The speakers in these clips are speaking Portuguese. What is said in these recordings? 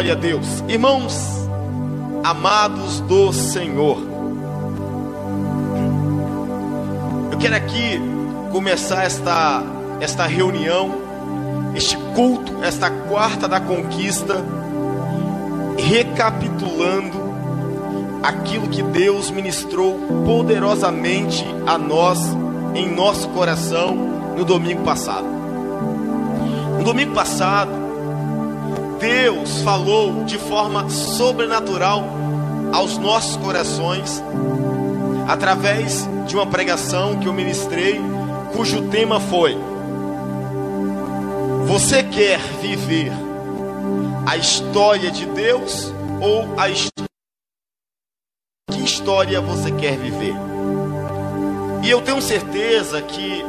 Glória a Deus. Irmãos amados do Senhor. Eu quero aqui começar esta esta reunião, este culto, esta quarta da conquista, recapitulando aquilo que Deus ministrou poderosamente a nós em nosso coração no domingo passado. No domingo passado, Deus falou de forma sobrenatural aos nossos corações através de uma pregação que eu ministrei, cujo tema foi: Você quer viver a história de Deus ou a história que história você quer viver? E eu tenho certeza que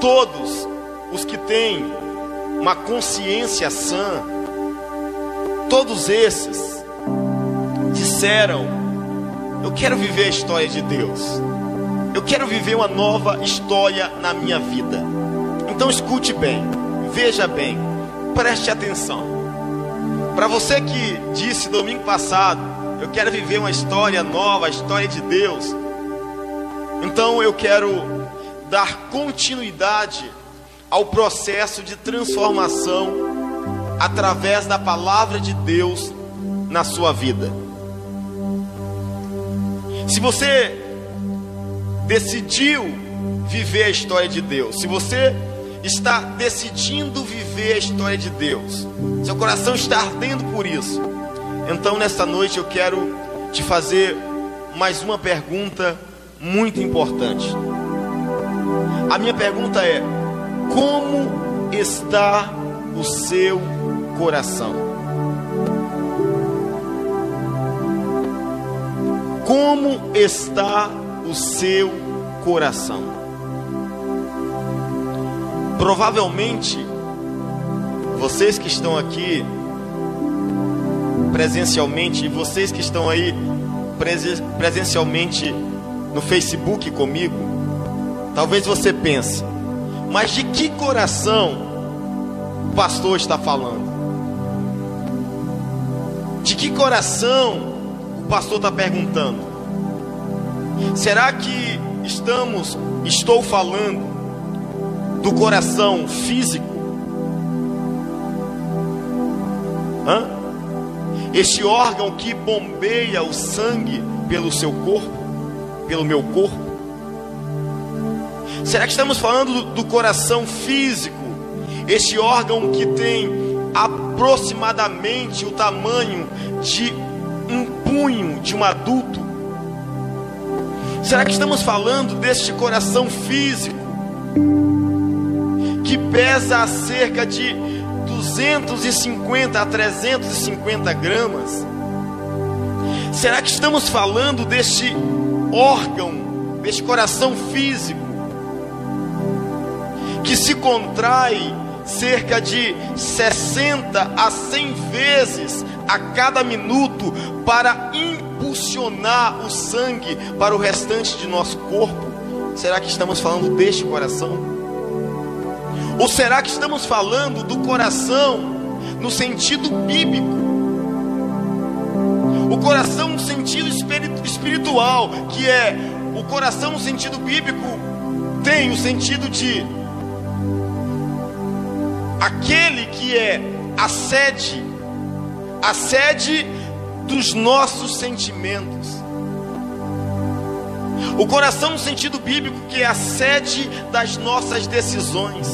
todos os que têm uma consciência sã, todos esses disseram: Eu quero viver a história de Deus, eu quero viver uma nova história na minha vida. Então escute bem, veja bem, preste atenção. Para você que disse domingo passado, eu quero viver uma história nova, a história de Deus. Então eu quero dar continuidade ao processo de transformação através da palavra de Deus na sua vida. Se você decidiu viver a história de Deus, se você está decidindo viver a história de Deus, seu coração está ardendo por isso, então, nesta noite eu quero te fazer mais uma pergunta muito importante. A minha pergunta é: como está o seu coração? Como está o seu coração? Provavelmente, vocês que estão aqui presencialmente, e vocês que estão aí presencialmente no Facebook comigo, talvez você pense, mas de que coração pastor está falando? De que coração o pastor está perguntando? Será que estamos, estou falando do coração físico? Hã? este órgão que bombeia o sangue pelo seu corpo, pelo meu corpo? Será que estamos falando do coração físico, este órgão que tem aproximadamente o tamanho de um punho de um adulto? Será que estamos falando deste coração físico que pesa cerca de 250 a 350 gramas? Será que estamos falando deste órgão, deste coração físico, que se contrai cerca de 60 a 100 vezes a cada minuto para impulsionar o sangue para o restante de nosso corpo? Será que estamos falando deste coração? Ou será que estamos falando do coração no sentido bíblico? O coração no sentido espiritual, que é o coração no sentido bíblico, tem o sentido de aquele que é a sede, a sede dos nossos sentimentos. O coração no sentido bíblico, que é a sede das nossas decisões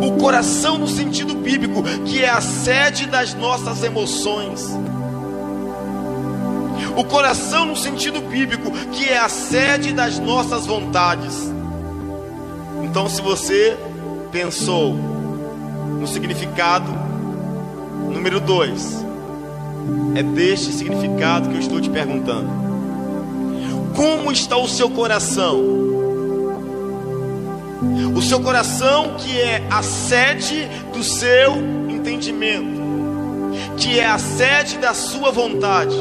o coração no sentido bíblico, que é a sede das nossas emoções. O coração no sentido bíblico, que é a sede das nossas vontades. Então, se você pensou no significado número dois, é deste significado que eu estou te perguntando. Como está o seu coração? O seu coração, que é a sede do seu entendimento, que é a sede da sua vontade,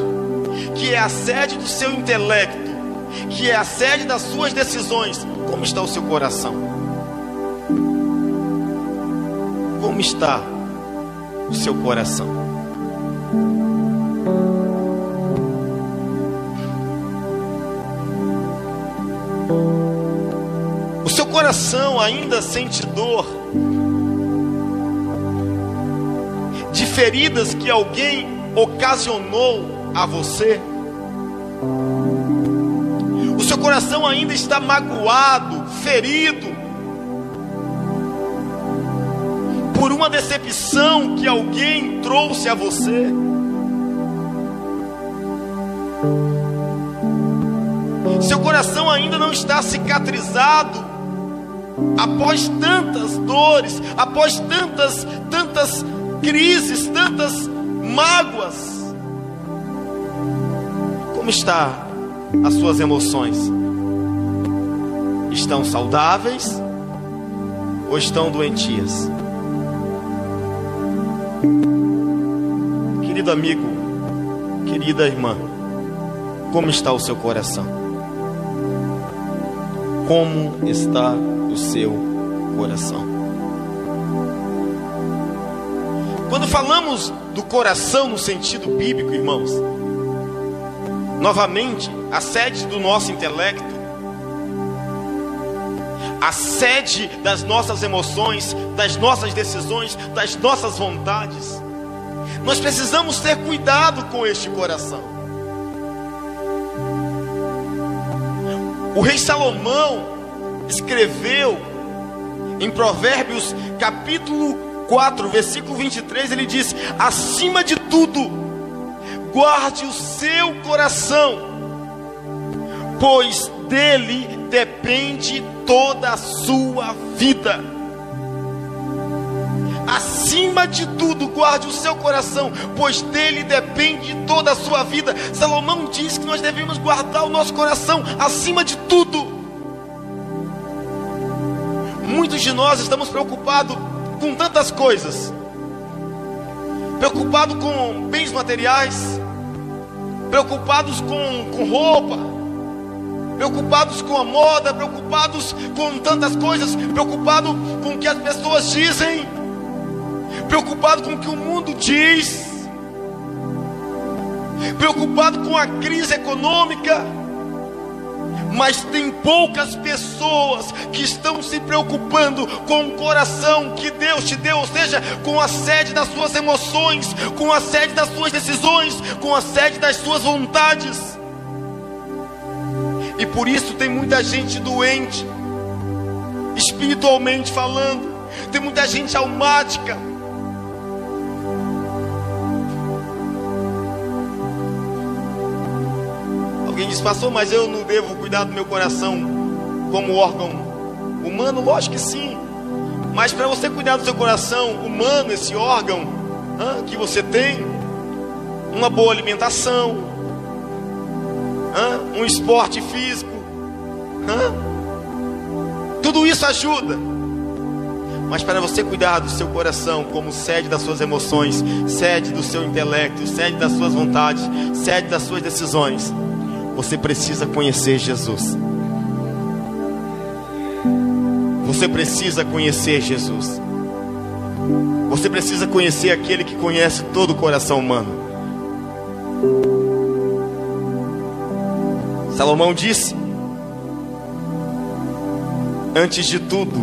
que é a sede do seu intelecto, que é a sede das suas decisões. Como está o seu coração? como está o seu coração. O seu coração ainda sente dor de feridas que alguém ocasionou a você. O seu coração ainda está magoado, ferido decepção que alguém trouxe a você? Seu coração ainda não está cicatrizado após tantas dores, após tantas, tantas crises, tantas mágoas. Como está as suas emoções? Estão saudáveis ou estão doentias? Querido amigo, querida irmã, como está o seu coração? Como está o seu coração? Quando falamos do coração no sentido bíblico, irmãos, novamente, a sede do nosso intelecto, a sede das nossas emoções, das nossas decisões, das nossas vontades. Nós precisamos ter cuidado com este coração. O rei Salomão escreveu em Provérbios capítulo 4, versículo 23, ele diz: acima de tudo, guarde o seu coração, pois dele depende toda a sua vida. Acima de tudo, guarde o seu coração, pois dele depende toda a sua vida. Salomão diz que nós devemos guardar o nosso coração acima de tudo. Muitos de nós estamos preocupados com tantas coisas, preocupado com bens materiais, preocupados com, com roupa, preocupados com a moda, preocupados com tantas coisas, preocupado com o que as pessoas dizem, preocupado com o que o mundo diz, preocupado com a crise econômica mas tem poucas pessoas que estão se preocupando com o coração que Deus te deu, ou seja, com a sede das suas emoções, com a sede das suas decisões, com a sede das suas vontades. E por isso tem muita gente doente, espiritualmente falando, tem muita gente almática Alguém diz, pastor, mas eu não devo cuidar do meu coração como órgão humano? Lógico que sim. Mas para você cuidar do seu coração humano, esse órgão que você tem, uma boa alimentação, um esporte físico, tudo isso ajuda. Mas para você cuidar do seu coração como sede das suas emoções, sede do seu intelecto, sede das suas vontades, sede das suas decisões, você precisa conhecer Jesus. Você precisa conhecer Jesus. Você precisa conhecer aquele que conhece todo o coração humano. Salomão disse: Antes de tudo,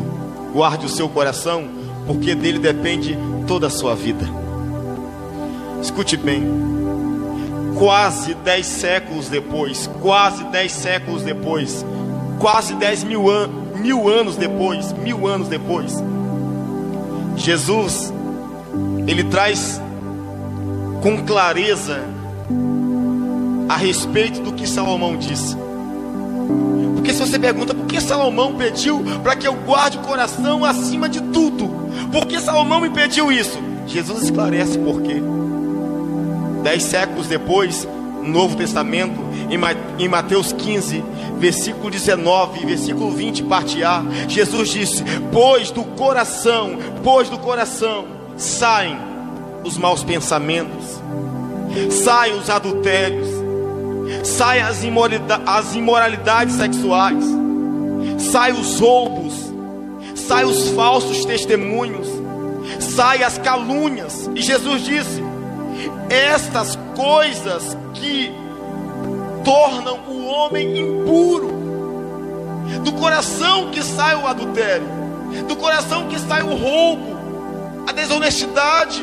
guarde o seu coração, porque dele depende toda a sua vida. Escute bem quase dez séculos depois, quase dez séculos depois, quase dez mil, an mil anos depois, mil anos depois, Jesus, ele traz com clareza a respeito do que Salomão disse. Porque se você pergunta por que Salomão pediu para que eu guarde o coração acima de tudo, por que Salomão me pediu isso? Jesus esclarece por quê. Dez séculos depois, no Novo Testamento, em Mateus 15, versículo 19, versículo 20, parte A, Jesus disse: Pois do coração, pois do coração saem os maus pensamentos, saem os adultérios, saem as, as imoralidades sexuais, saem os roubos, saem os falsos testemunhos, saem as calúnias. E Jesus disse: estas coisas que tornam o homem impuro. Do coração que sai o adultério, do coração que sai o roubo, a desonestidade,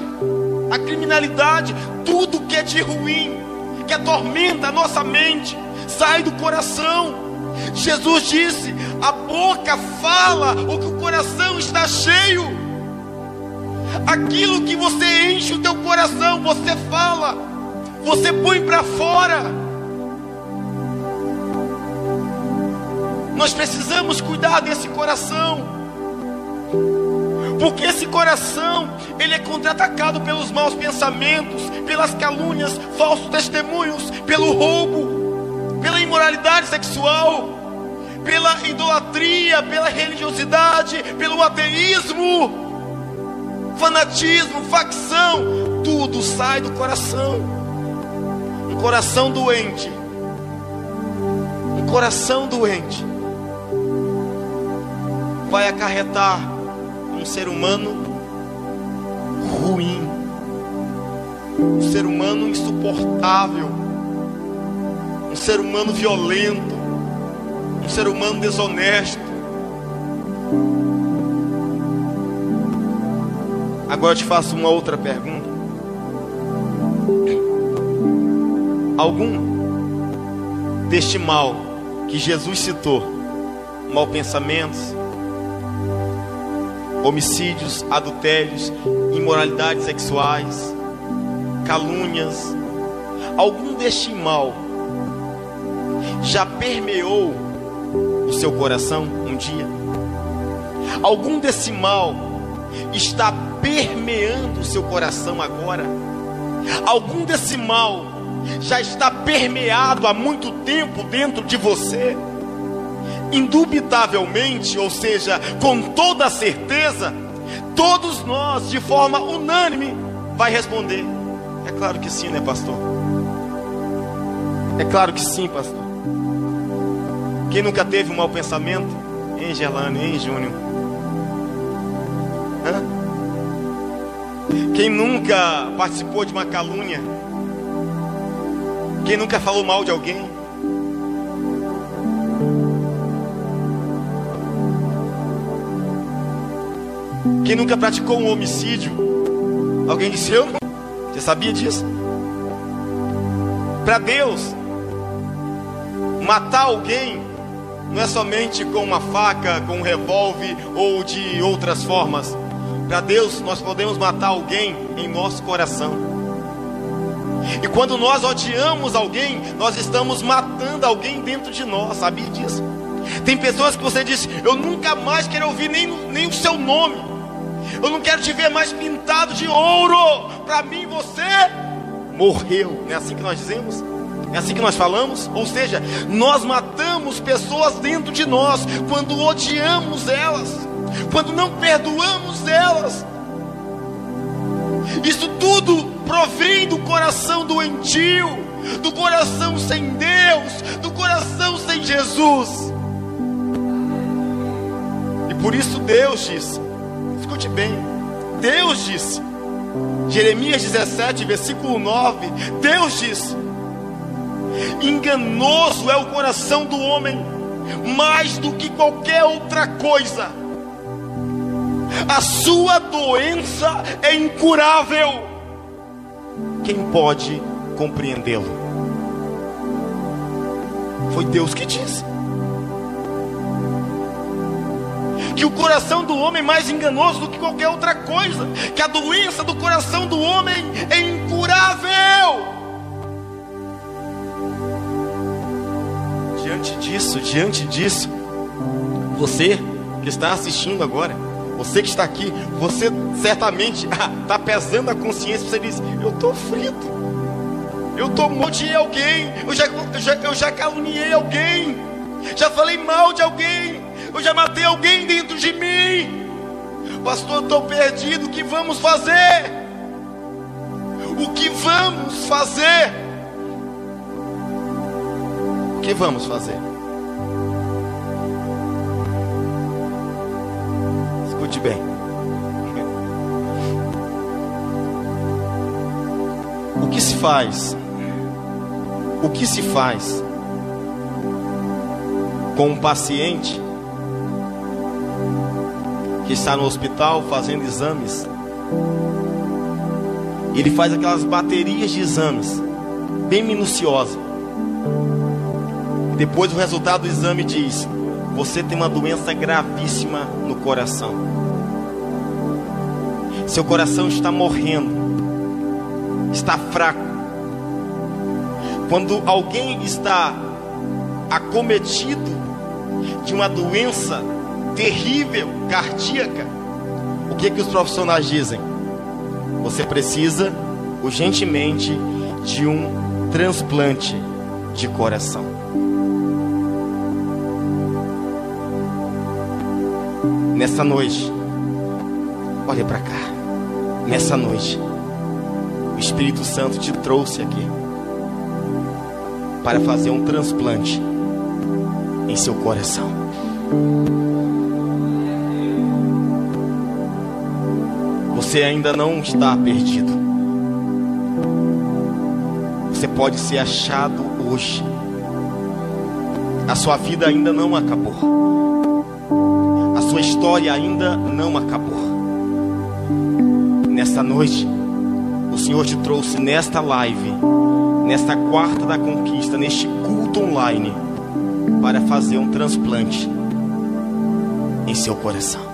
a criminalidade, tudo que é de ruim, que atormenta a nossa mente, sai do coração. Jesus disse: a boca fala o que o coração está cheio. Aquilo que você enche o teu coração, você fala, você põe para fora. Nós precisamos cuidar desse coração. Porque esse coração, ele é contra-atacado pelos maus pensamentos, pelas calúnias, falsos testemunhos, pelo roubo, pela imoralidade sexual, pela idolatria, pela religiosidade, pelo ateísmo, fanatismo, facção, tudo sai do coração. Um coração doente. Um coração doente vai acarretar um ser humano ruim, um ser humano insuportável, um ser humano violento, um ser humano desonesto. Agora eu te faço uma outra pergunta. Algum deste mal que Jesus citou, mal pensamentos, homicídios, adultérios, imoralidades sexuais, calúnias, algum deste mal já permeou o seu coração um dia? Algum desse mal está permeando o seu coração agora? Algum desse mal já está permeado há muito tempo dentro de você? Indubitavelmente, ou seja, com toda certeza, todos nós, de forma unânime, vai responder: É claro que sim, né, pastor? É claro que sim, pastor. Quem nunca teve um mau pensamento? Hein, Gerlane, hein, Júnior? Hã? Quem nunca participou de uma calúnia? Quem nunca falou mal de alguém? Quem nunca praticou um homicídio? Alguém disse eu? Você sabia disso? Para Deus, matar alguém não é somente com uma faca, com um revólver ou de outras formas. Para Deus, nós podemos matar alguém em nosso coração. E quando nós odiamos alguém, nós estamos matando alguém dentro de nós, sabia disso? Tem pessoas que você diz, eu nunca mais quero ouvir nem, nem o seu nome. Eu não quero te ver mais pintado de ouro. Para mim você morreu. Não é assim que nós dizemos? É assim que nós falamos? Ou seja, nós matamos pessoas dentro de nós quando odiamos elas, quando não perdoamos elas. Isso tudo provém do coração doentio, do coração sem Deus, do coração sem Jesus. E por isso Deus diz: Escute bem. Deus disse. Jeremias 17, versículo 9. Deus disse: Enganoso é o coração do homem, mais do que qualquer outra coisa. A sua doença é incurável. Quem pode compreendê-lo? Foi Deus que disse. Que o coração do homem é mais enganoso do que qualquer outra coisa, que a doença do coração do homem é incurável. Diante disso, diante disso, você que está assistindo agora, você que está aqui, você certamente está pesando a consciência, você diz: Eu estou frito, eu estou modiei alguém, eu já, eu, já, eu já caluniei alguém, já falei mal de alguém, eu já matei alguém dentro de mim. Pastor, estou perdido. O que vamos fazer? O que vamos fazer? O que vamos fazer? Escute bem. O que se faz? O que se faz com um paciente que está no hospital fazendo exames. Ele faz aquelas baterias de exames, bem minuciosas. Depois o resultado do exame diz: você tem uma doença gravíssima no coração. Seu coração está morrendo, está fraco. Quando alguém está acometido de uma doença terrível cardíaca, o que que os profissionais dizem? Você precisa urgentemente de um transplante de coração. Nessa noite, olha para cá. Nessa noite, o Espírito Santo te trouxe aqui para fazer um transplante em seu coração. Você ainda não está perdido. Você pode ser achado hoje. A sua vida ainda não acabou. A sua história ainda não acabou. Nesta noite, o Senhor te trouxe nesta live, nesta quarta da conquista, neste culto online, para fazer um transplante em seu coração.